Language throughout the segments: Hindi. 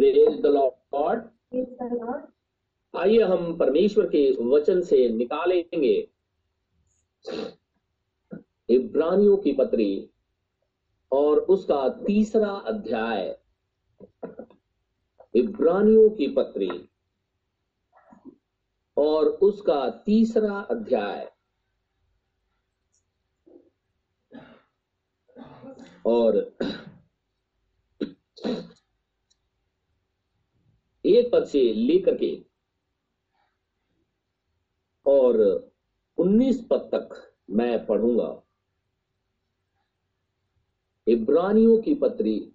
प्रेज द लॉर्ड आइए हम परमेश्वर के वचन से निकालेंगे। इब्रानियों की पत्री और उसका तीसरा अध्याय। इब्रानियों की पत्री और उसका तीसरा अध्याय। और एक पद से लेकर के और 19 पद तक मैं पढ़ूँगा। इब्रानियों की पत्री,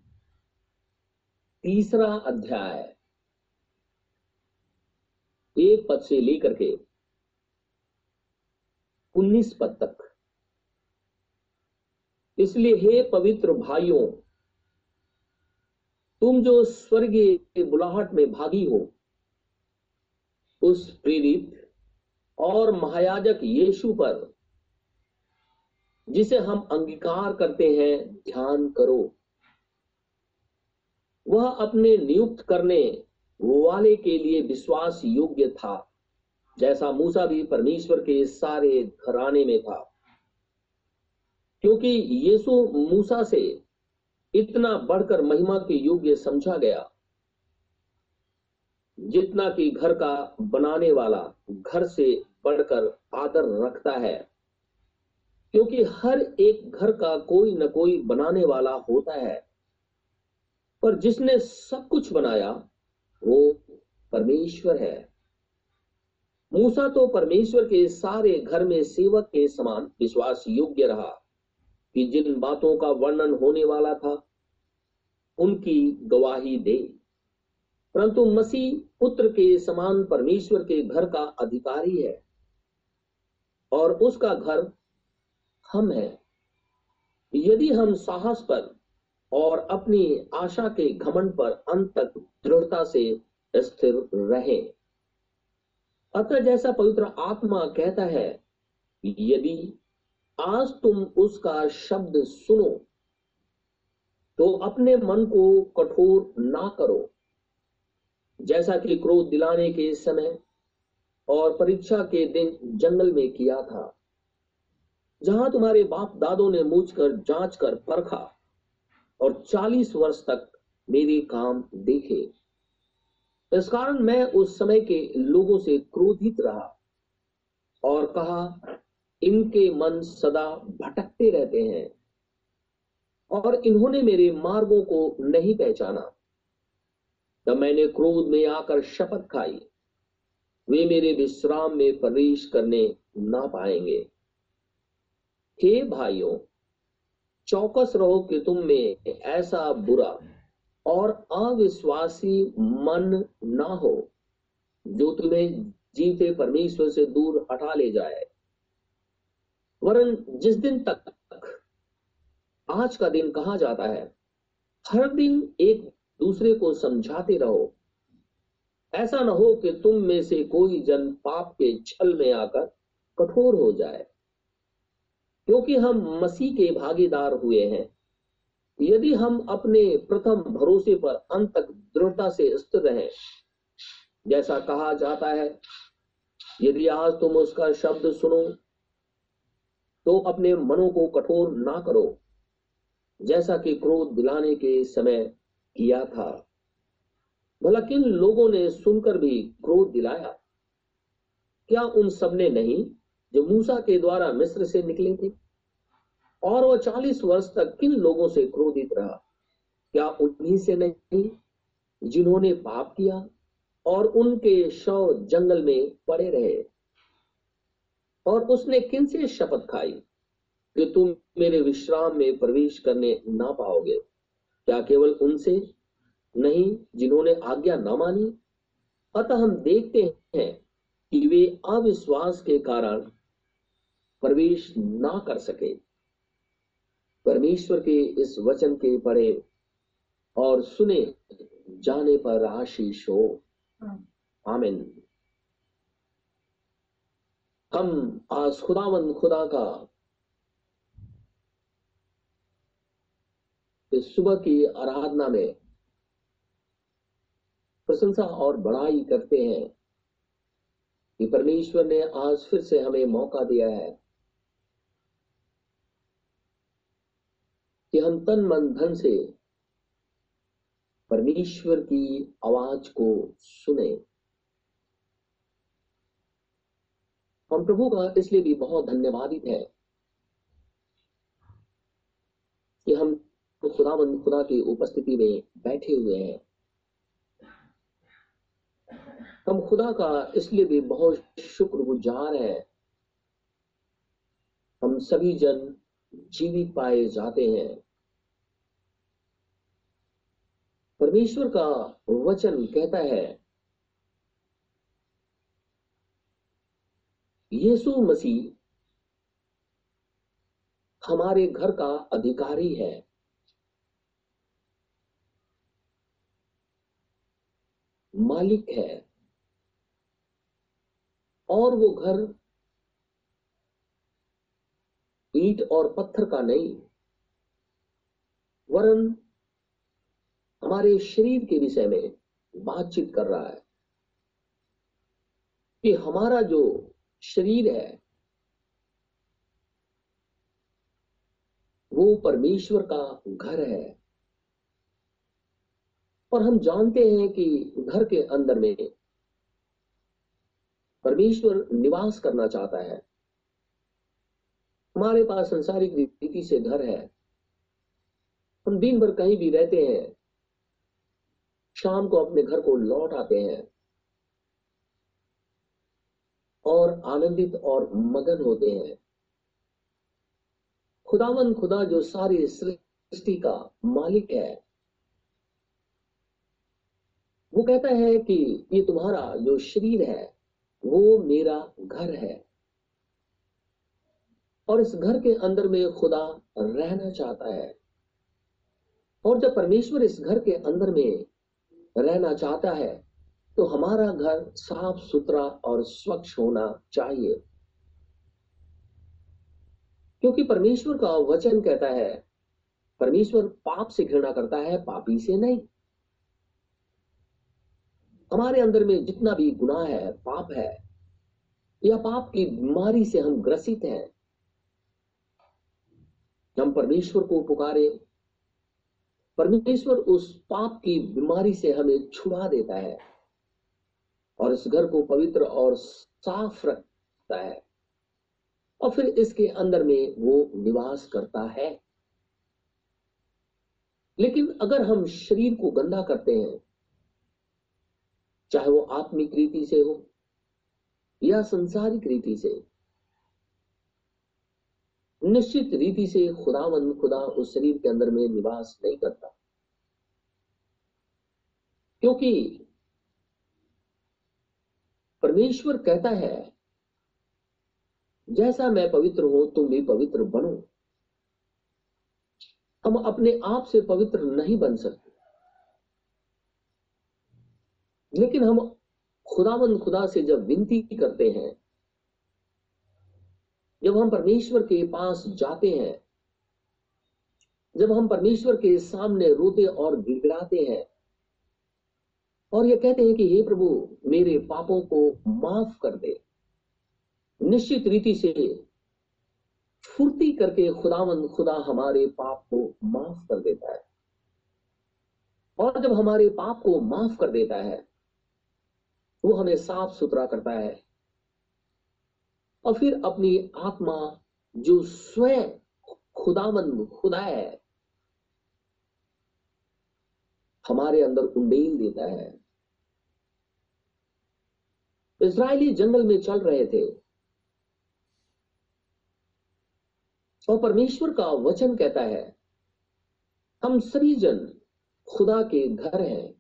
तीसरा अध्याय। एक पद से लेकर के 19 पद तक। इसलिए हे पवित्र भाइयों तुम जो स्वर्गीय बुलाहट में भागी हो, उस प्रेरित और महायाजक यीशु पर, जिसे हम अंगीकार करते हैं, ध्यान करो। वह अपने नियुक्त करने वाले के लिए विश्वास योग्य था, जैसा मूसा भी परमेश्वर के सारे घराने में था। क्योंकि यीशु मूसा से इतना बढ़कर महिमा के योग्य समझा गया, जितना कि घर का बनाने वाला घर से बढ़कर आदर रखता है। क्योंकि हर एक घर का कोई न कोई बनाने वाला होता है, पर जिसने सब कुछ बनाया, वो परमेश्वर है। मूसा तो परमेश्वर के सारे घर में सेवक के समान विश्वास योग्य रहा कि जिन बातों का वर्णन होने वाला था उनकी गवाही दे। परंतु मसीह पुत्र के समान परमेश्वर के घर का अधिकारी है और उसका घर हम है। यदि हम साहस पर और अपनी आशा के घमंड पर अंत तक दृढ़ता से स्थिर रहे, अतः जैसा पवित्र आत्मा कहता है, यदि आज तुम उसका शब्द सुनो तो अपने मन को कठोर ना करो। जैसा कि क्रोध दिलाने के समय और परीक्षा के दिन जंगल में किया था। जहाँ तुम्हारे बाप दादों ने मुझ कर जाँच कर परखा और चालीस वर्ष तक मेरे काम देखे। इस कारण मैं उस समय के लोगों से क्रोधित रहा और कहा, इनके मन सदा भटकते रहते हैं। और इन्होंने मेरे मार्गों को नहीं पहचाना। तब मैंने क्रोध में आकर शपथ खाई। वे मेरे विश्राम में प्रवेश करने ना पाएँगे। हे भाइयों, चौकस रहो कि तुम में ऐसा बुरा और अविश्वासी मन ना हो, जो तुम्हें जीते परमेश्वर से दूर हटा ले जाए। वरन जिस दिन तक आज का दिन कहा जाता है? हर दिन एक दूसरे को समझाते रहो। ऐसा न हो कि तुम में से कोई जन पाप के छल में आकर कठोर हो जाए। क्योंकि हम मसीह के भागीदार हुए हैं। यदि हम अपने प्रथम भरोसे पर अंत तक दृढ़ता से स्थिर रहें, जैसा कहा जाता है, यदि आज तुम उसका शब्द सुनो तो अपने मनों को कठोर ना करो। जैसा कि क्रोध दिलाने के समय किया था। भला किन लोगों ने सुनकर भी क्रोध दिलाया? क्या उन सबने नहीं जो मूसा के द्वारा मिस्र से निकले थे? और वह चालीस वर्ष तक किन लोगों से क्रोधित रहा? क्या उन्हीं से नहीं जिन्होंने पाप किया और उनके शव जंगल में पड़े रहे? और उसने किन से शपथ खाई? कि तुम मेरे विश्राम में प्रवेश करने ना पाओगे। क्या केवल उनसे? नहीं, जिन्होंने आज्ञा ना मानी। अतः हम देखते हैं कि वे अविश्वास के कारण प्रवेश ना कर सके। परमेश्वर के इस वचन के पढ़े और सुने जाने पर आशीष हो। आमिन। हम आज खुदावन खुदा का इस सुबह की आराधना में प्रशंसा और बड़ाई करते हैं कि परमेश्वर ने आज फिर से हमें मौका दिया है कि हम तन मन धन से परमेश्वर की आवाज़ को सुने। हम प्रभु का इसलिए भी बहुत धन्यवादित है कि हम खुदाबंद खुदा की उपस्थिति में बैठे हुए हैं। हम खुदा का इसलिए भी बहुत शुक्रगुजार हैं। हम सभी जन जीवित पाए जाते हैं। परमेश्वर का वचन कहता है, यीशु मसीह हमारे घर का अधिकारी है। मालिक है। और वो घर ईट और पत्थर का नहीं। वरन हमारे शरीर के विषय में बातचीत कर रहा है कि हमारा जो शरीर है, वो परमेश्वर का घर है। और हम जानते हैं कि घर के अंदर में परमेश्वर निवास करना चाहता है। हमारे पास संसारिक रीति से घर है। हम दिन भर कहीं भी रहते हैं। शाम को अपने घर को लौट आते हैं। और आनंदित और मगन होते हैं। खुदावन खुदा जो सारी सृष्टि का मालिक है। वो कहता है कि ये तुम्हारा जो शरीर है, वो मेरा घर है। और इस घर के अंदर में खुदा रहना चाहता है। और जब परमेश्वर इस घर के अंदर में रहना चाहता है तो हमारा घर साफ़ सुथरा और स्वच्छ होना चाहिए। क्योंकि परमेश्वर का वचन कहता है, परमेश्वर पाप से घृणा करता है, पापी से नहीं। हमारे अंदर में जितना भी गुनाह है, पाप है, या पाप की बीमारी से हम ग्रसित हैं, हम परमेश्वर को पुकारे, परमेश्वर उस पाप की बीमारी से हमें छुड़ा देता है और इस घर को पवित्र और साफ़ रखता है और फिर इसके अंदर में वो निवास करता है। लेकिन अगर हम शरीर को गंदा करते हैं चाहे वो आत्मिक रीति से हो या संसारिक रीति से। निश्चित रीति से खुदावन खुदा उस शरीर के अंदर में निवास नहीं करता। क्योंकि परमेश्वर कहता है, जैसा मैं पवित्र हूँ, तुम भी पवित्र बनो। हम अपने आप से पवित्र नहीं बन सकते। लेकिन हम खुदावन खुदा से जब विनती करते हैं, जब हम परमेश्वर के पास जाते हैं, जब हम परमेश्वर के सामने रोते और गिड़गिड़ाते हैं, और ये कहते हैं कि हे प्रभु, मेरे पापों को माफ़ कर दे। निश्चित रीति से फुर्ती करके खुदावन खुदा हमारे पाप को माफ़ कर देता है। और जब हमारे पाप को माफ़ कर देता है वो हमें साफ़ सुथरा करता है। और फिर अपनी आत्मा जो स्वयं खुदामंद खुदा है, हमारे अंदर उंडेल देता है। इसराइली जंगल में चल रहे थे। और परमेश्वर का वचन कहता है, हम सभी जन खुदा के घर हैं।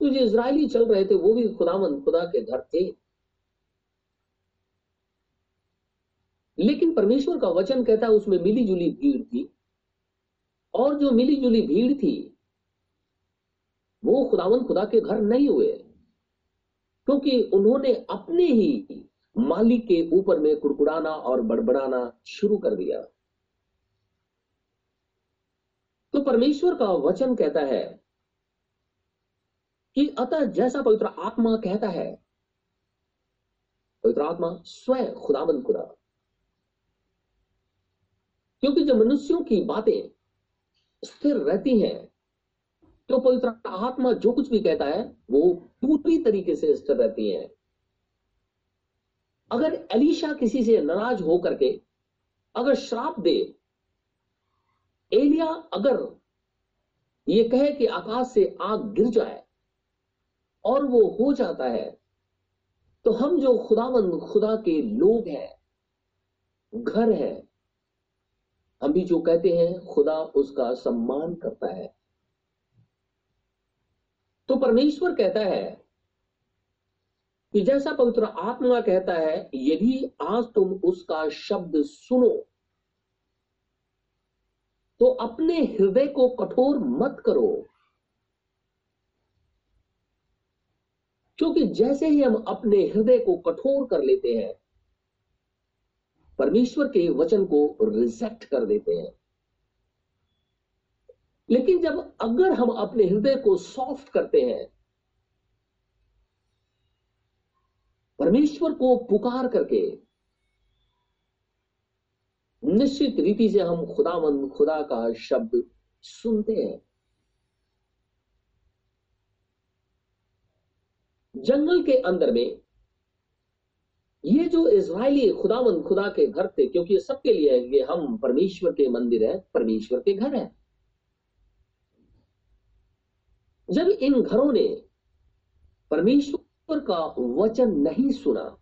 तो जो इसराइली चल रहे थे, वो भी खुदामंद खुदा के घर थे। लेकिन परमेश्वर का वचन कहता है, उसमें मिली जुली भीड़ थी। और जो मिली जुली भीड़ थी, वो खुदावन खुदा के घर नहीं हुए। क्योंकि उन्होंने अपने ही मालिक के ऊपर में कुड़कुड़ाना और बड़बड़ाना शुरू कर दिया। तो परमेश्वर का वचन कहता है कि अतः जैसा पवित्र आत्मा कहता है, पवित्र आत्मा स्वयं खुदाबंद खुदा। क्योंकि जब मनुष्यों की बातें स्थिर रहती हैं तो पवित्र आत्मा जो कुछ भी कहता है, वो पूरी तरीके से स्थिर रहती है। अगर एलिशा किसी से नाराज़ हो करके अगर श्राप दे, एलिया अगर ये कहे कि आकाश से आग गिर जाए और वो हो जाता है तो हम जो खुदावंद खुदा के लोग हैं, घर है, हम भी जो कहते हैं, खुदा उसका सम्मान करता है। तो परमेश्वर कहता है कि जैसा पवित्र आत्मा कहता है यदि आज तुम उसका शब्द सुनो। तो अपने हृदय को कठोर मत करो। क्योंकि जैसे ही हम अपने हृदय को कठोर कर लेते हैं, परमेश्वर के वचन को रिजेक्ट कर देते हैं। लेकिन जब अगर हम अपने हृदय को सॉफ्ट करते हैं, परमेश्वर को पुकार करके निश्चित रीति से हम खुदामंद खुदा का शब्द सुनते हैं। जंगल के अंदर में, ये जो इसराइली खुदामंद खुदा के घर थे, क्योंकि ये सबके लिए है कि हम परमेश्वर के मंदिर है, परमेश्वर के घर है। जब इन घरों ने परमेश्वर का वचन नहीं सुना,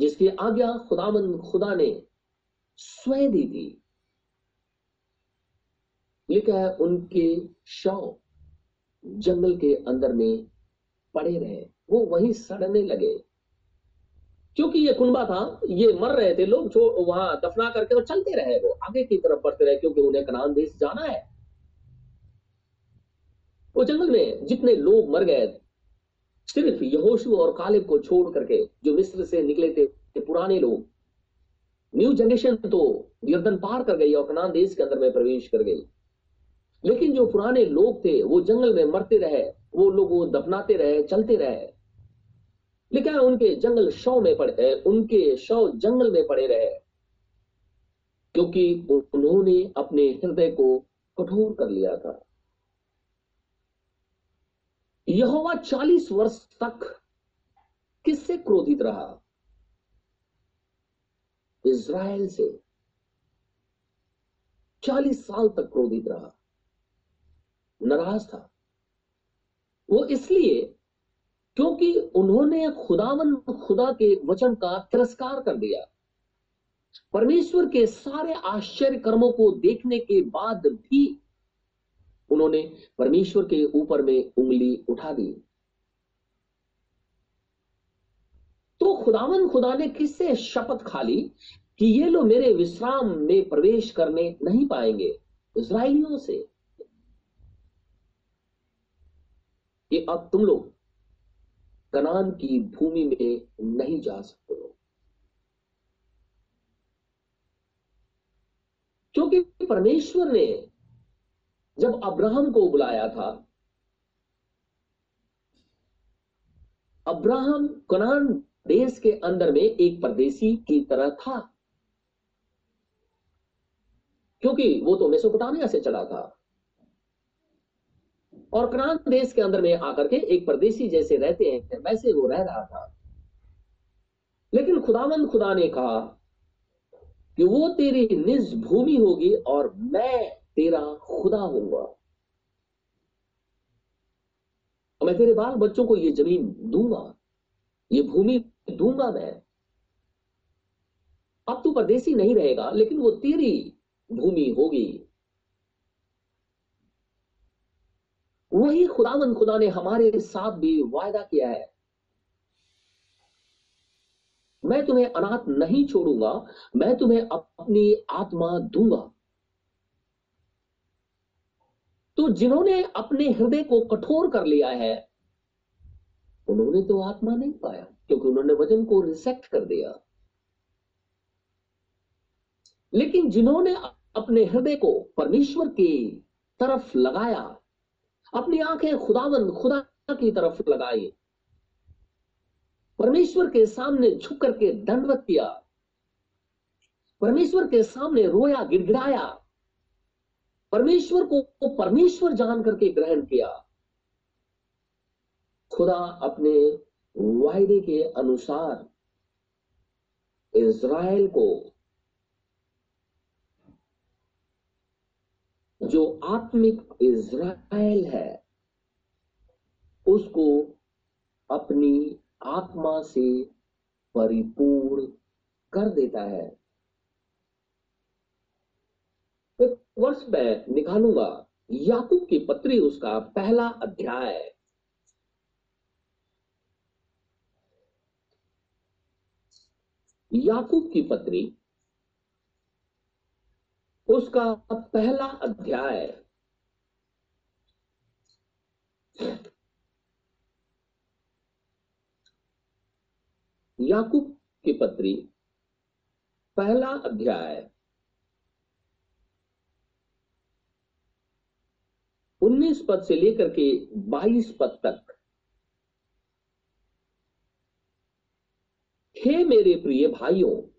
जिसकी आज्ञा खुदामंद खुदा ने स्वयं दी थी लिखा है उनके शव जंगल के अंदर में पड़े रहे वो वहीं सड़ने लगे। क्योंकि ये कुनबा था ये मर रहे थे लोग जो वहाँ दफना करके और चलते रहे वो आगे की तरफ़ बढ़ते रहे क्योंकि उन्हें कनान देश जाना है। वो जंगल में जितने लोग मर गए सिर्फ़ यहोशु और कालिब को छोड़ करके जो मिस्र से निकले थे, थे पुराने लोग। न्यू जनरेशन तो यर्दन पार कर गई और कनान देश के अंदर में प्रवेश कर गई। लेकिन जो पुराने लोग थे वो जंगल में मरते रहे वो लोग वो दफनाते रहे, चलते रहे। है उनके जंगल शव में पड़े उनके शव जंगल में पड़े रहे। क्योंकि उन्होंने अपने हृदय को कठोर कर लिया था। यहोवा चालीस वर्ष तक किससे क्रोधित रहा? इज़राइल से। चालीस साल तक क्रोधित रहा। नाराज़ था। वो इसलिए क्योंकि उन्होंने खुदावन खुदा के वचन का तिरस्कार कर दिया। परमेश्वर के सारे आश्चर्य कर्मों को देखने के बाद भी उन्होंने परमेश्वर के ऊपर में उंगली उठा दी। तो खुदावन खुदा ने किससे शपथ खा ली कि ये लोग मेरे विश्राम में प्रवेश करने नहीं पाएँगे? इसराइलियों से। कि अब तुम लोग कनान की भूमि में नहीं जा सकते हो। क्योंकि परमेश्वर ने जब अब्राहम को बुलाया था, अब्राहम कनान देश के अंदर में एक परदेशी की तरह था। क्योंकि वो तो मेसोपोटामिया से चला था। और कनान देश के अंदर में आकर के एक परदेशी जैसे रहते हैं वैसे वो रह रहा था। लेकिन खुदावंद खुदा ने कहा कि वो तेरी निज भूमि होगी और मैं तेरा खुदा होऊँगा। मैं तेरे बाल बच्चों को ये ज़मीन दूँगा, ये भूमि दूँगा मैं। अब तू परदेसी नहीं रहेगा, लेकिन वो तेरी भूमि होगी। वही खुदावन, खुदा ने हमारे साथ भी वायदा किया है। मैं तुम्हें अनाथ नहीं छोड़ूँगा, मैं तुम्हें अपनी आत्मा दूँगा। तो जिन्होंने अपने हृदय को कठोर कर लिया है, उन्होंने तो आत्मा नहीं पाया, क्योंकि उन्होंने वचन को रिसेक्ट कर दिया। लेकिन जिन्होंने अपने हृदय को परमेश्वर की तरफ़ लगाया अपनी आँखें खुदावंद खुदा की तरफ़ लगाई। परमेश्वर के सामने झुक करके दंडवत किया। परमेश्वर के सामने रोया, गिड़गिड़ाया। परमेश्वर को परमेश्वर जान करके ग्रहण किया। खुदा अपने वायदे के अनुसार इज़राइल को जो आत्मिक इज़राइल है, उसको अपनी आत्मा से परिपूर्ण कर देता है। एक वर्ष में निकालूँगा। याकूब की पत्री उसका पहला अध्याय। याकूब की पत्री उसका पहला अध्याय। याकूब की पत्री, पहला अध्याय। उन्नीस पद से लेकर के बाईस पद तक। हे मेरे प्रिय भाइयों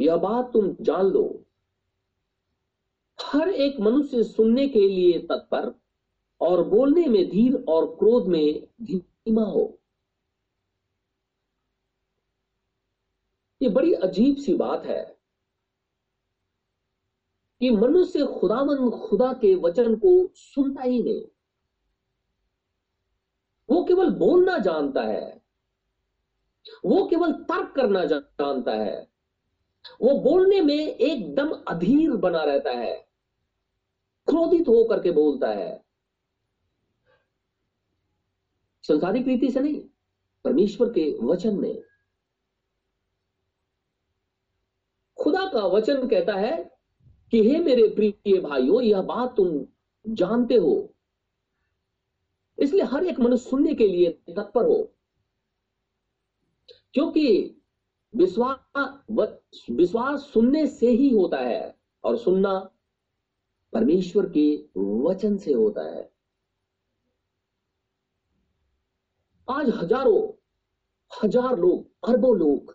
यह बात तुम जान लो। हर एक मनुष्य सुनने के लिए तत्पर और बोलने में धीर और क्रोध में धीमा हो। ये बड़ी अजीब सी बात है कि मनुष्य खुदावन खुदा के वचन को सुनता ही नहीं। वो केवल बोलना जानता है। वो केवल तर्क करना जानता है। वो बोलने में एकदम अधीर बना रहता है। क्रोधित होकर के बोलता है। संसारिक रीति से नहीं, परमेश्वर के वचन में। खुदा का वचन कहता है कि, हे मेरे प्रिय भाइयों, यह बात तुम जानते हो। इसलिए हर एक मनुष्य सुनने के लिए तत्पर हो। क्योंकि विश्वास विश्वास सुनने से ही होता है और सुनना परमेश्वर के वचन से होता है। आज हज़ारों, हज़ार लोग, अरबों लोग,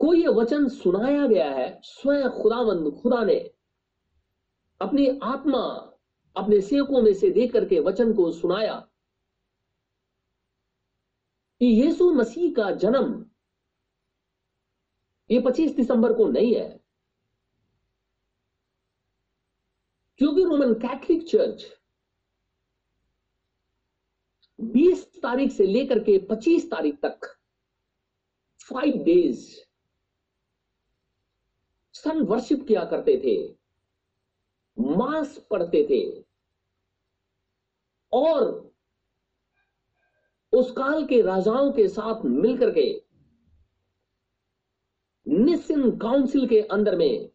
को यह वचन सुनाया गया है, स्वयं खुदावंद, खुदा ने अपनी आत्मा अपने सेवकों में से देख करके वचन को सुनाया। कि यीशु मसीह का जन्म ये 25 दिसंबर को नहीं है, क्योंकि रोमन कैथलिक चर्च 20 तारीख से लेकर के 25 तारीख तक फाइव डेज़ सन वर्शिप किया करते थे, मास पढ़ते थे और उस काल के राजाओं के साथ मिलकर के निसिन काउंसिल के अंदर में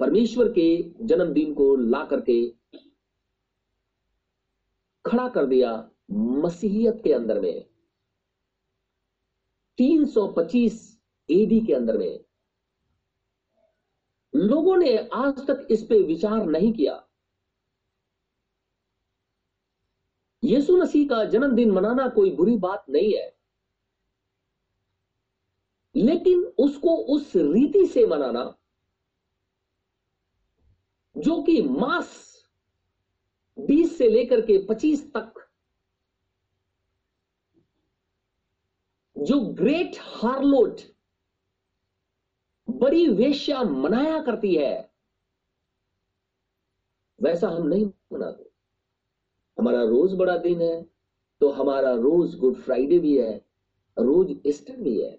परमेश्वर के जन्मदिन को ला करके खड़ा कर दिया मसीहियत के अंदर में। 325 एडी के अंदर में। लोगों ने आज तक इस पे विचार नहीं किया। यीशु मसीह का जन्मदिन मनाना कोई बुरी बात नहीं है। लेकिन उसको उस रीति से मनाना जो कि मास 20 से लेकर के 25 तक जो ग्रेट हार्लोट बड़ी वेश्या मनाया करती है, वैसा हम नहीं मनाते हमारा रोज बड़ा दिन है तो हमारा रोज गुड फ्राइडे भी है, रोज ईस्टर भी है।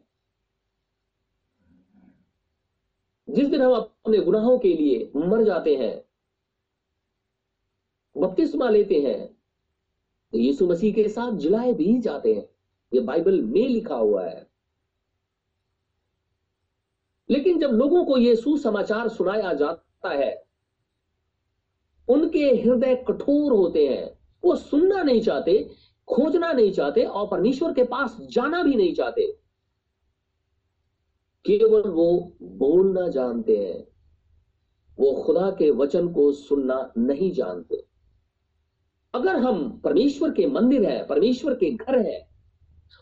जिस दिन हम अपने गुनाहों के लिए मर जाते हैं, बपतिस्मा लेते हैं तो यीशु मसीह के साथ जिलाए भी जाते हैं। ये बाइबल में लिखा हुआ है। लेकिन जब लोगों को यह सुसमाचार सुनाया जाता है, उनके हृदय कठोर होते हैं। वो सुनना नहीं चाहते, खोजना नहीं चाहते और परमेश्वर के पास जाना भी नहीं चाहते। केवल वो बोलना जानते हैं। वो खुदा के वचन को सुनना नहीं जानते। अगर हम परमेश्वर के मंदिर है, परमेश्वर के घर है,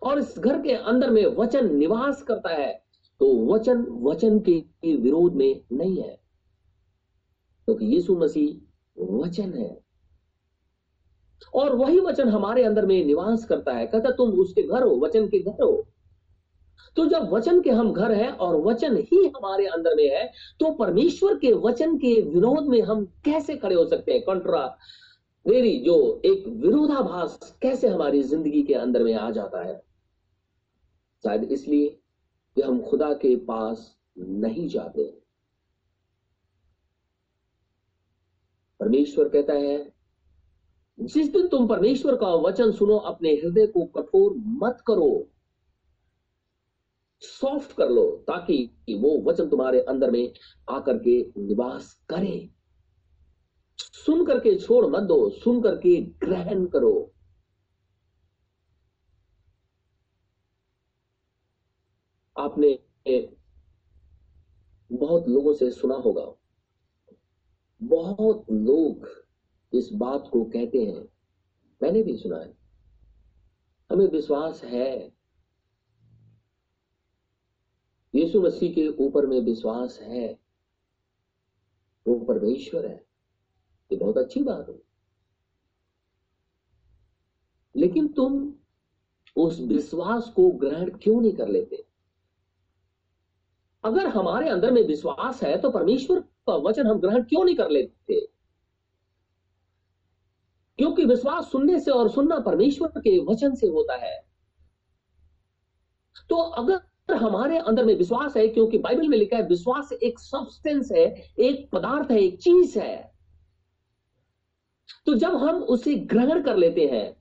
और इस घर के अंदर में वचन निवास करता है तो वचन वचन के विरोध में नहीं है। क्योंकि तो यीशु मसीह वचन है। और वही वचन हमारे अंदर में निवास करता है। कहता, तुम उसके घर हो, वचन के घर हो। तो जब वचन के हम घर हैं और वचन ही हमारे अंदर में है तो परमेश्वर के वचन के विरोध में हम कैसे खड़े हो सकते हैं? कंट्रा, मेरी जो एक विरोधाभास कैसे हमारी ज़िंदगी के अंदर में आ जाता है? शायद इसलिए कि हम खुदा के पास नहीं जाते। परमेश्वर कहता है जिस दिन तुम परमेश्वर का वचन सुनो, अपने हृदय को कठोर मत करो। सॉफ्ट कर लो, ताकि वो वचन तुम्हारे अंदर में आकर के निवास करे। सुन करके छोड़ मत दो, सुन करके ग्रहण करो। आपने बहुत लोगों से सुना होगा, बहुत लोग इस बात को कहते हैं। मैंने भी सुना है। हमें विश्वास है। यीशु मसीह के ऊपर में विश्वास है। वो परमेश्वर है। ये बहुत अच्छी बात है। लेकिन तुम उस विश्वास को ग्रहण क्यों नहीं कर लेते? अगर हमारे अंदर में विश्वास है तो परमेश्वर का वचन हम ग्रहण क्यों नहीं कर लेते? क्योंकि विश्वास सुनने से और सुनना परमेश्वर के वचन से होता है। तो अगर हमारे अंदर में विश्वास है, क्योंकि बाइबल में लिखा है, विश्वास एक सब्सटेंस है, एक पदार्थ है, एक चीज़ है। तो जब हम उसे ग्रहण कर लेते हैं,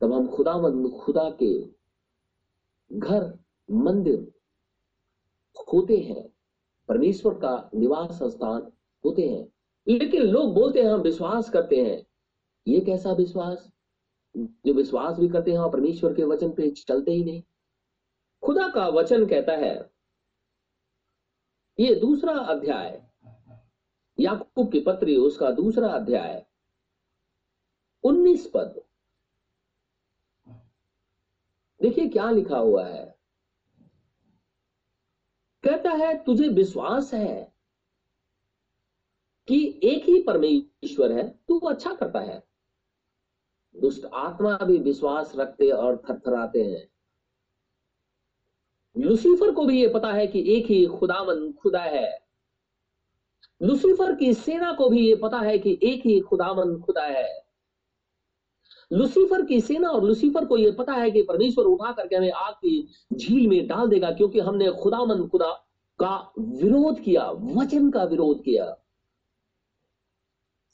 तब हम खुदा खुदा के घर, मंदिर होते हैं। परमेश्वर का निवास स्थान होते हैं। लेकिन लोग बोलते हैं, हम विश्वास करते हैं। ये कैसा विश्वास? जो विश्वास भी करते हैं और परमेश्वर के वचन पे चलते ही नहीं। खुदा का वचन कहता है, ये दूसरा अध्याय, याकूब की पत्री, उसका दूसरा अध्याय, उन्नीस पद। देखिए क्या लिखा हुआ है। कहता है, तुझे विश्वास है कि एक ही परमेश्वर है तो वो अच्छा करता है। दुष्ट आत्मा भी विश्वास रखते और थरथराते हैं। लुसीफर को भी ये पता है कि एक ही खुदामन खुदा है। लुसीफर की सेना को भी ये पता है कि एक ही खुदामन खुदा है। लुसीफर की सेना और लुसीफर को यह पता है कि परमेश्वर उठा करके हमें आग की झील में डाल देगा, क्योंकि हमने खुदामन खुदा का विरोध किया, वचन का विरोध किया।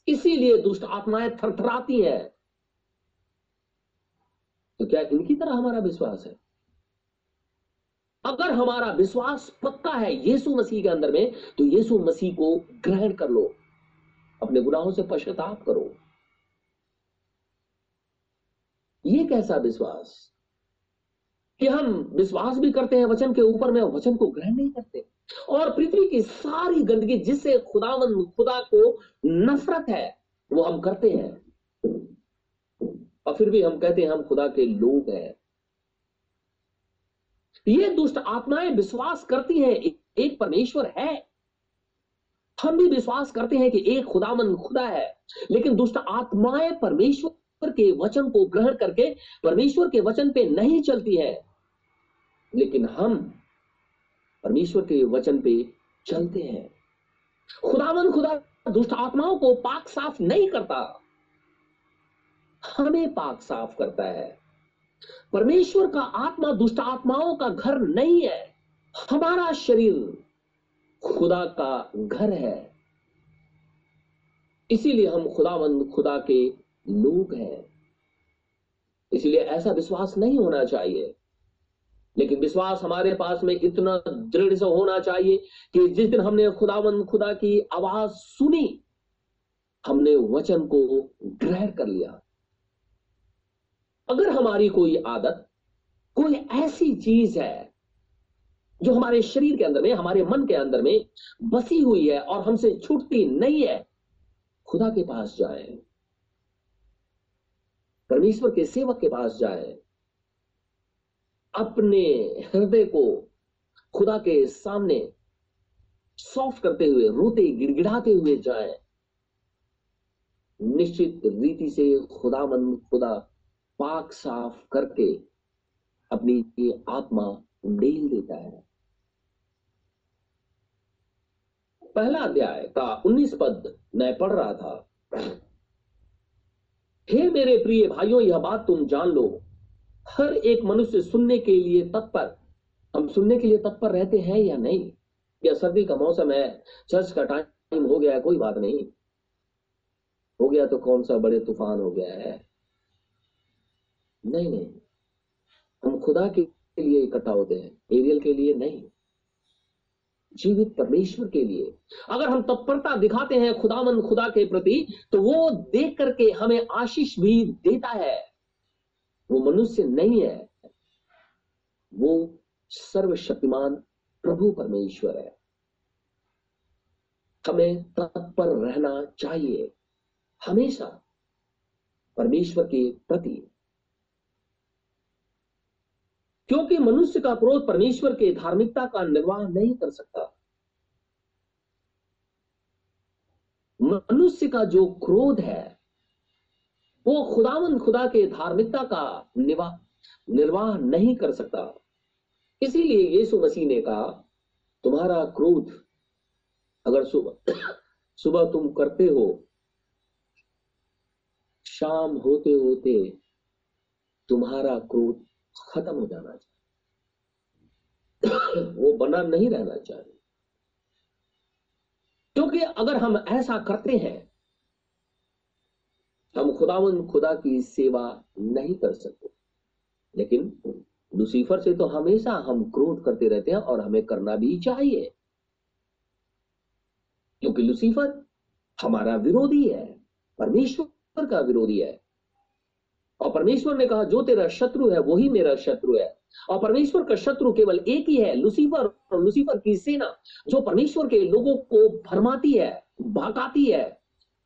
इसीलिए दुष्ट आत्माएँ थरथराती हैं। तो क्या इनकी तरह हमारा विश्वास है? अगर हमारा विश्वास पक्का है यीशु मसीह के अंदर में तो यीशु मसीह को ग्रहण कर लो। अपने गुनाहों से पश्चाताप करो। ये कैसा विश्वास? कि हम विश्वास भी करते हैं वचन के ऊपर में, वचन को ग्रहण नहीं करते। और पृथ्वी की सारी गंदगी जिससे खुदावन, खुदा को नफरत है, वो हम करते हैं। और फिर भी हम कहते हैं, हम खुदा के लोग हैं। ये दुष्ट आत्माएँ विश्वास करती हैं, एक परमेश्वर है। हम भी विश्वास करते हैं कि एक खुदामन खुदा है, लेकिन दुष्ट आत्माएँ परमेश्वर के वचन को ग्रहण करके, परमेश्वर के वचन पे नहीं चलती है। लेकिन हम परमेश्वर के वचन पे चलते हैं। खुदावन खुदा, दुष्ट आत्माओं को पाक साफ़ नहीं करता। हमें पाक साफ़ करता है। परमेश्वर का आत्मा, दुष्ट आत्माओं का घर नहीं है। हमारा शरीर खुदा का घर है। इसीलिए हम खुदावंद खुदा के लोग हैं। इसलिए ऐसा विश्वास नहीं होना चाहिए। लेकिन विश्वास हमारे पास में इतना दृढ़ से होना चाहिए कि जिस दिन हमने खुदावन खुदा की आवाज़ सुनी, हमने वचन को ग्रहण कर लिया। अगर हमारी कोई आदत, कोई ऐसी चीज़ है जो हमारे शरीर के अंदर में, हमारे मन के अंदर में बसी हुई है और हमसे छूटती नहीं है, खुदा के पास जाए। परमेश्वर के सेवक के पास जाए। अपने हृदय को खुदा के सामने सॉफ्ट करते हुए, रोते, गिड़गिड़ाते हुए जाए। निश्चित रीति से खुदा खुदामंद, खुदा पाक साफ़ करके अपनी ये आत्मा डेल देता है। पहला अध्याय का 19 पद मैं पढ़ रहा था। हे मेरे प्रिय भाइयों, यह बात तुम जान लो। हर एक मनुष्य सुनने के लिए तत्पर। हम सुनने के लिए तत्पर रहते हैं या नहीं? या सर्दी का मौसम है, चर्च का टाइम हो गया है कोई बात नहीं। हो गया तो कौन सा बड़े तूफ़ान हो गया है? नहीं नहीं। हम खुदा के लिए इकट्ठा होते हैं, एरियल के लिए नहीं। जीवित परमेश्वर के लिए। अगर हम तत्परता दिखाते हैं खुदामंद खुदा के प्रति तो वो देख करके हमें आशीष भी देता है। वो मनुष्य नहीं है। वो सर्वशक्तिमान प्रभु परमेश्वर है। हमें तत्पर रहना चाहिए। हमेशा परमेश्वर के प्रति। क्योंकि मनुष्य का क्रोध परमेश्वर के धार्मिकता का निर्वाह नहीं कर सकता। मनुष्य का जो क्रोध है वो खुदावन खुदा के धार्मिकता का निर्वाह नहीं कर सकता। इसीलिए यीशु मसीह ने कहा, तुम्हारा क्रोध अगर सुबह सुबह तुम करते हो, शाम होते होते तुम्हारा क्रोध खत्म हो जाना चाहिए। वो बना नहीं रहना चाहिए। क्योंकि अगर हम ऐसा करते हैं हम खुदावन खुदा की सेवा नहीं कर सकते। लेकिन लुसीफर से तो हमेशा हम क्रोध करते रहते हैं और हमें करना भी चाहिए। क्योंकि लुसीफर हमारा विरोधी है, परमेश्वर का विरोधी है। और परमेश्वर ने कहा, जो तेरा शत्रु है, वही मेरा शत्रु है। और परमेश्वर का शत्रु केवल एक ही है, लुसीफर और लुसीफर की सेना, जो परमेश्वर के लोगों को भरमाती है भगाती है।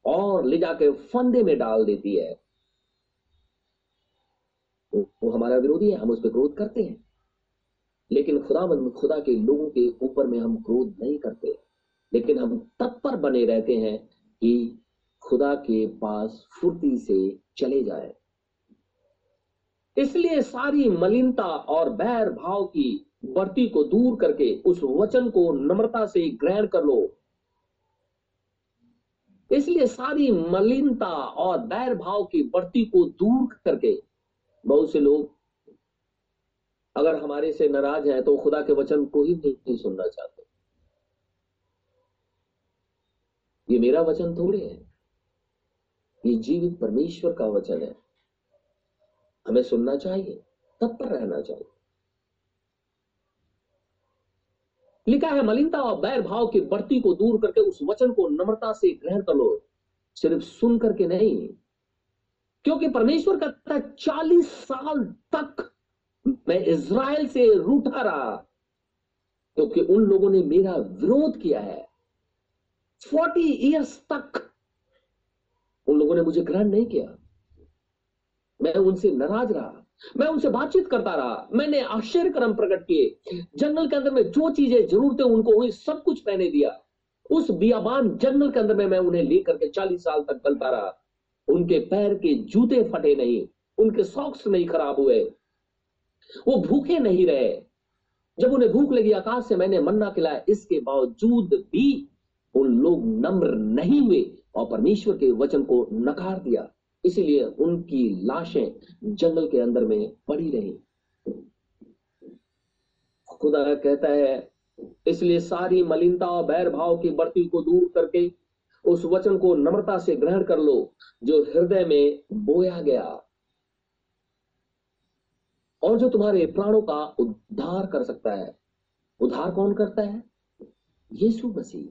और ले जाके फंदे में डाल देती है। वो हमारा विरोधी है, हम उस पर क्रोध करते हैं। लेकिन खुदा खुदा के लोगों के ऊपर में हम क्रोध नहीं करते। लेकिन हम तत्पर बने रहते हैं कि खुदा के पास फुर्ती से चले जाए। इसलिए सारी मलिनता और बैर भाव की बढ़ती को दूर करके उस वचन को नम्रता से ग्रहण कर लो। इसलिए सारी मलिनता और बैर भाव की बढ़ती को दूर करके बहुत से लोग अगर हमारे से नाराज़ हैं तो खुदा के वचन को ही नहीं सुनना चाहते। ये मेरा वचन थोड़े है। ये जीवित परमेश्वर का वचन है। हमें सुनना चाहिए, तब पर रहना चाहिए। लिखा है मलिनता और बैर भाव की बढ़ती को दूर करके उस वचन को नम्रता से ग्रहण कर लो। सिर्फ़ सुन करके नहीं, क्योंकि परमेश्वर कहता चालीस साल तक मैं इज़राइल से रूठा रहा, क्योंकि उन लोगों ने मेरा विरोध किया है। फोर्टी इयर्स तक उन लोगों ने मुझे ग्रहण नहीं किया। मैं उनसे नाराज़ रहा। मैं उनसे बातचीत करता रहा। मैंने आश्चर्य क्रम प्रकट किए। जंगल के अंदर में जो चीज़ें ज़रूरत जरूरतें उनको हुई सब कुछ मैंने दिया। उस बियाबान जंगल के अंदर में मैं उन्हें लेकर के चालीस साल तक चलता रहा। उनके पैर के जूते फटे नहीं, उनके सॉक्स नहीं खराब हुए। वो भूखे नहीं रहे। जब उन्हें भूख लगी आकाश से, मैंने मन्ना खिलाया। इसके बावजूद भी उन लोग नम्र नहीं हुए और परमेश्वर के वचन को नकार दिया। इसीलिए उनकी लाशें जंगल के अंदर में पड़ी रही। खुदा कहता है, इसलिए सारी मलिनता और बैर भाव की बढ़ती को दूर करके उस वचन को नम्रता से ग्रहण कर लो, जो हृदय में बोया गया। और जो तुम्हारे प्राणों का उद्धार कर सकता है। उद्धार कौन करता है? यीशु मसीह।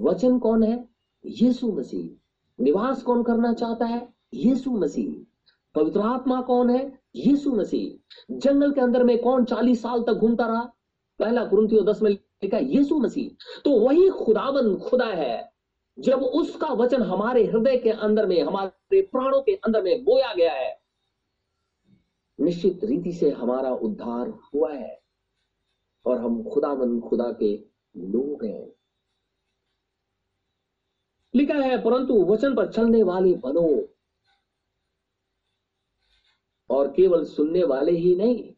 वचन कौन है? यीशु मसीह। निवास कौन करना चाहता है? यीशु मसीह। पवित्र आत्मा कौन है? यीशु मसीह। जंगल के अंदर में कौन चालीस साल तक घूमता रहा? पहला कुरुतियों दस में लिखा यीशु मसीह। तो वही खुदावन खुदा है, जब उसका वचन हमारे हृदय के अंदर में, हमारे प्राणों के अंदर में बोया गया है, निश्चित रीति से हमारा उद्धार हुआ है और हम खुदावन खुदा के लोग हैं। लिखा है, परंतु वचन पर चलने वाले बनो और केवल सुनने वाले ही नहीं,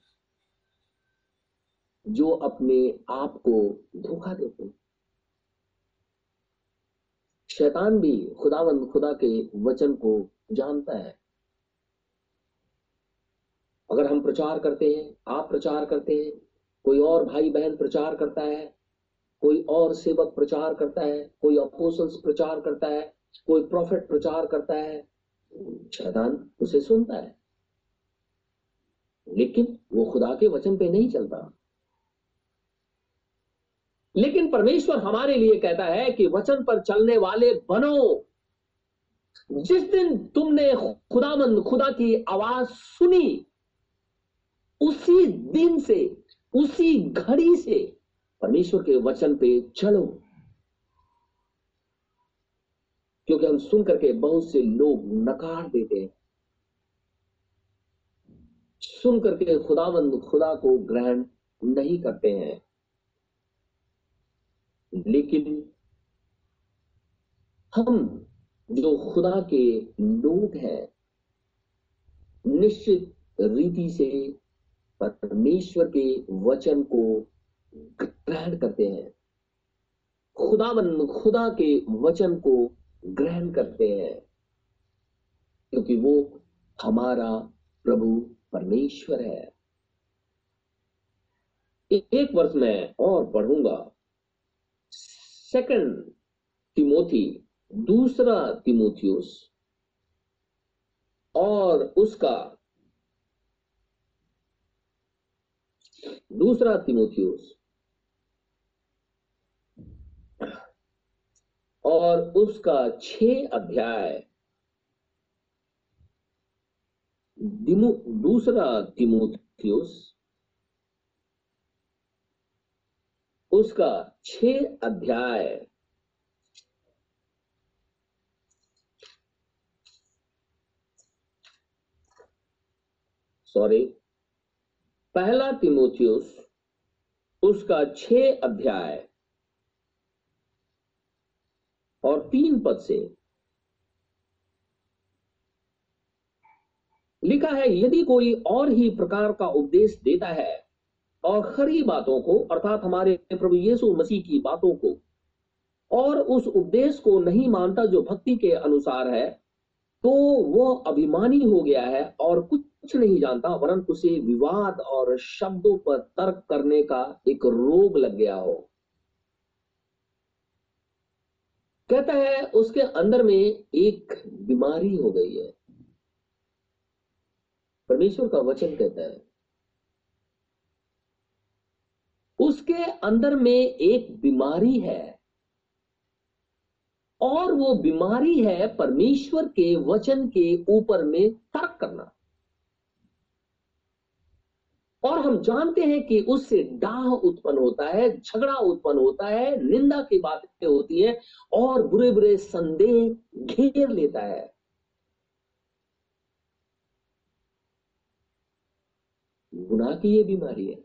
जो अपने आप को धोखा देते शैतान भी खुदावंद खुदा के वचन को जानता है। अगर हम प्रचार करते हैं, आप प्रचार करते हैं, कोई और भाई बहन प्रचार करता है कोई और सेवक प्रचार करता है, कोई अपोसल्स प्रचार करता है, कोई प्रॉफिट प्रचार करता है, शैतान उसे सुनता है। लेकिन वो खुदा के वचन पे नहीं चलता। लेकिन परमेश्वर हमारे लिए कहता है कि वचन पर चलने वाले बनो। जिस दिन तुमने खुदामंद, खुदा की आवाज़ सुनी, उसी दिन से, उसी घड़ी से परमेश्वर के वचन पे चलो क्योंकि हम सुन करके बहुत से लोग नकार देते हैं। सुन करके खुदावंद खुदा को ग्रहण नहीं करते हैं। लेकिन हम जो खुदा के लोग हैं, निश्चित रीति से परमेश्वर के वचन को ग्रहण करते हैं। खुदावन खुदा के वचन को ग्रहण करते हैं। क्योंकि वो हमारा प्रभु परमेश्वर है। एक वर्ष में और पढ़ूँगा। सेकंड तिमोथी, दूसरा तिमोथियस, और उसका दूसरा तिमोथियस। और उसका छ अध्याय। दूसरा तिमोथियस। उसका छ अध्याय। सॉरी पहला तिमोथियस, उसका छ अध्याय। और तीन पद से लिखा है, यदि कोई और ही प्रकार का उपदेश देता है और खरी बातों को, अर्थात हमारे प्रभु यीशु मसीह की बातों को, और उस उपदेश को नहीं मानता जो भक्ति के अनुसार है तो वह अभिमानी हो गया है और कुछ नहीं जानता, वरन उसे विवाद और शब्दों पर तर्क करने का एक रोग लग गया हो। कहता है, उसके अंदर में एक बीमारी हो गई है। परमेश्वर का वचन कहता है, उसके अंदर में एक बीमारी है, और वो बीमारी है परमेश्वर के वचन के ऊपर में तर्क करना। और हम जानते हैं कि उससे डाह उत्पन्न होता है, झगड़ा उत्पन्न होता है, निंदा की बातें होती है और बुरे बुरे संदेह घेर लेता है। गुनाह की यह बीमारी है।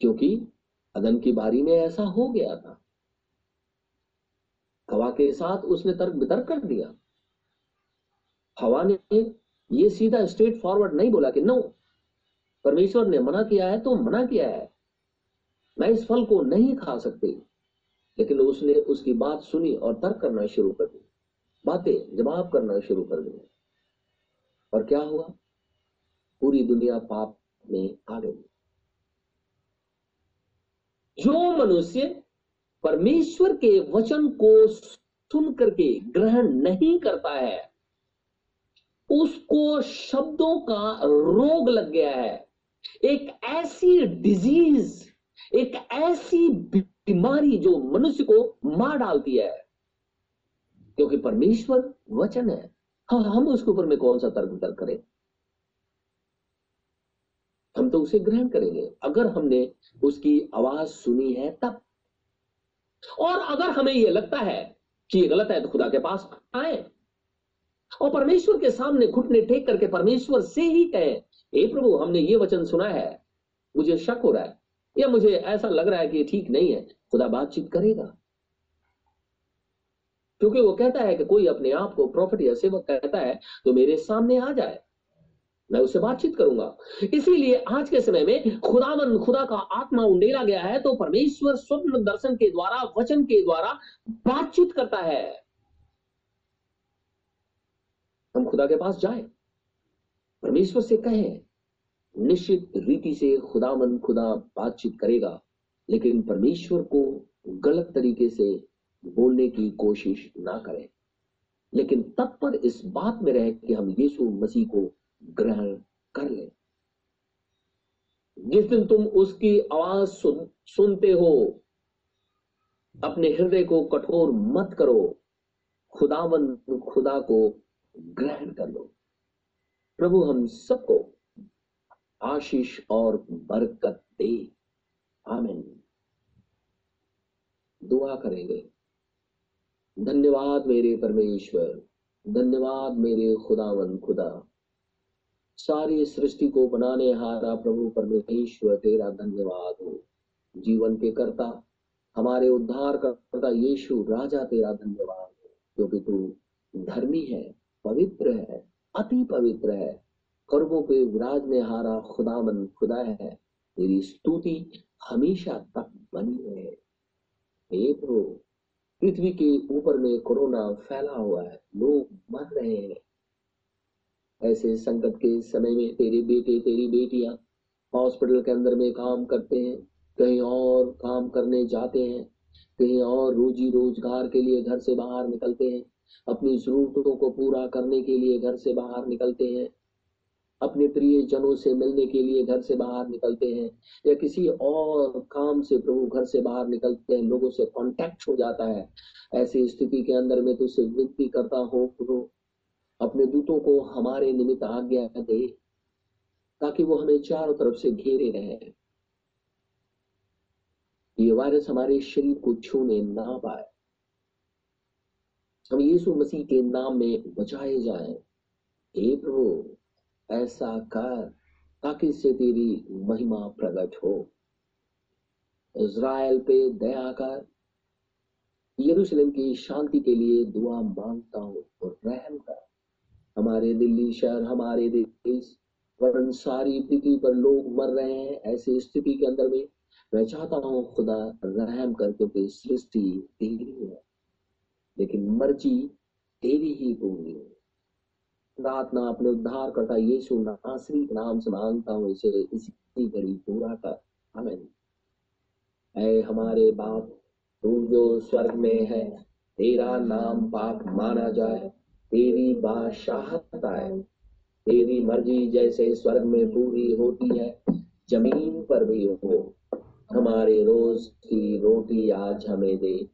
क्योंकि अदन की बारी में ऐसा हो गया था। हवा के साथ उसने तर्क वितर्क कर दिया। हवा ने ये सीधा स्ट्रेट फॉरवर्ड नहीं बोला कि नो परमेश्वर ने मना किया है तो मना किया है। मैं इस फल को नहीं खा सकती। लेकिन उसने उसकी बात सुनी और तर्क करना शुरू कर दी। बातें जवाब करना शुरू कर दी। और क्या हुआ? पूरी दुनिया पाप में आ गई। जो मनुष्य परमेश्वर के वचन को सुन करके ग्रहण नहीं करता है उसको शब्दों का रोग लग गया है। एक ऐसी डिज़ीज़ एक ऐसी बीमारी जो मनुष्य को मार डालती है। क्योंकि परमेश्वर वचन है। हाँ हम उसके ऊपर में कौन सा तर्क वितर्क करें? हम तो उसे ग्रहण करेंगे। अगर हमने उसकी आवाज़ सुनी है तब। और अगर हमें यह लगता है कि ये गलत है तो खुदा के पास आए। और परमेश्वर के सामने घुटने टेक करके परमेश्वर से ही कहे, हे प्रभु, हमने ये वचन सुना है। मुझे शक हो रहा है या मुझे ऐसा लग रहा है कि ठीक नहीं है। खुदा बातचीत करेगा। क्योंकि वो कहता है कि कोई अपने आप को प्रॉफिट या सेवक कहता है तो मेरे सामने आ जाए। मैं उससे बातचीत करूँगा। इसीलिए आज के समय में खुदावन खुदा का आत्मा उंडेला गया है तो परमेश्वर स्वप्न दर्शन के द्वारा, वचन के द्वारा बातचीत करता है। हम खुदा के पास जाए। परमेश्वर से कहें निश्चित रीति से खुदावन खुदा बातचीत करेगा लेकिन परमेश्वर को गलत तरीके से बोलने की कोशिश ना करें। लेकिन तब पर इस बात में रहे कि हम यीशु मसीह को ग्रहण कर ले। जिस दिन तुम उसकी आवाज़ सुन, सुनते हो अपने हृदय को कठोर मत करो। खुदावन खुदा को ग्रहण कर लो। प्रभु, हम सबको आशीष और बरकत दे। आमिन। दुआ करेंगे। धन्यवाद मेरे परमेश्वर। धन्यवाद मेरे खुदावन खुदा। सारी सृष्टि को बनाने हारा प्रभु परमेश्वर, तेरा धन्यवाद हो। जीवन के कर्ता, हमारे उद्धार करता यीशु, राजा, तेरा धन्यवाद हो। क्योंकि तू धर्मी है। पवित्र है, अति पवित्र है। कर्मों पे विराजने हारा खुदामन खुदा है। तेरी स्तुति हमेशा तक बनी है हे प्रभु, पृथ्वी के ऊपर में कोरोना फैला हुआ है, लोग मर रहे हैं। ऐसे संकट के समय में तेरे बेटे, तेरी बेटियाँ हॉस्पिटल के अंदर में काम करते हैं, कहीं और काम करने जाते हैं, कहीं और रोजी रोज़गार के लिए घर से बाहर निकलते हैं। अपनी जरूरतों को पूरा करने के लिए घर से बाहर निकलते हैं। अपने प्रिय जनों से मिलने के लिए घर से बाहर निकलते हैं या किसी और काम से प्रभु घर से बाहर निकलते हैं, लोगों से कांटेक्ट हो जाता है। ऐसी स्थिति के अंदर में तुझसे विनती करता हूँ, प्रभु, अपने दूतों को हमारे निमित्त आज्ञा दे, ताकि वो हमें चारों तरफ़ से घेरे रहे। ये वायरस हमारे शरीर को छूने ना पाए। हम यीशु मसीह के नाम में बचाए जाए, हे प्रभु, ऐसा कर ताकि से तेरी महिमा प्रकट हो। इज़राइल पे दया कर। यरूशलेम की शांति के लिए दुआ माँगता हूँ और रहम कर। हमारे दिल्ली शहर, हमारे देश, वरन सारी पृथ्वी पर लोग मर रहे हैं ऐसी स्थिति के अंदर में मैं चाहता हूँ खुदा रहम कर, क्योंकि सृष्टि तेरी है। लेकिन मर्ज़ी तेरी ही पूरी है प्रार्थना अपने उद्धार करता यीशु के नाम से माँगता हूँ इसे, इसी घड़ी पूरा कर। हमें ऐ हमारे बाप, तू जो स्वर्ग में है, तेरा नाम पाक माना जाए, तेरी बादशाहत आए। तेरी मर्ज़ी जैसे स्वर्ग में पूरी होती है, ज़मीन पर भी हो। हमारे रोज की रोटी आज हमें दे।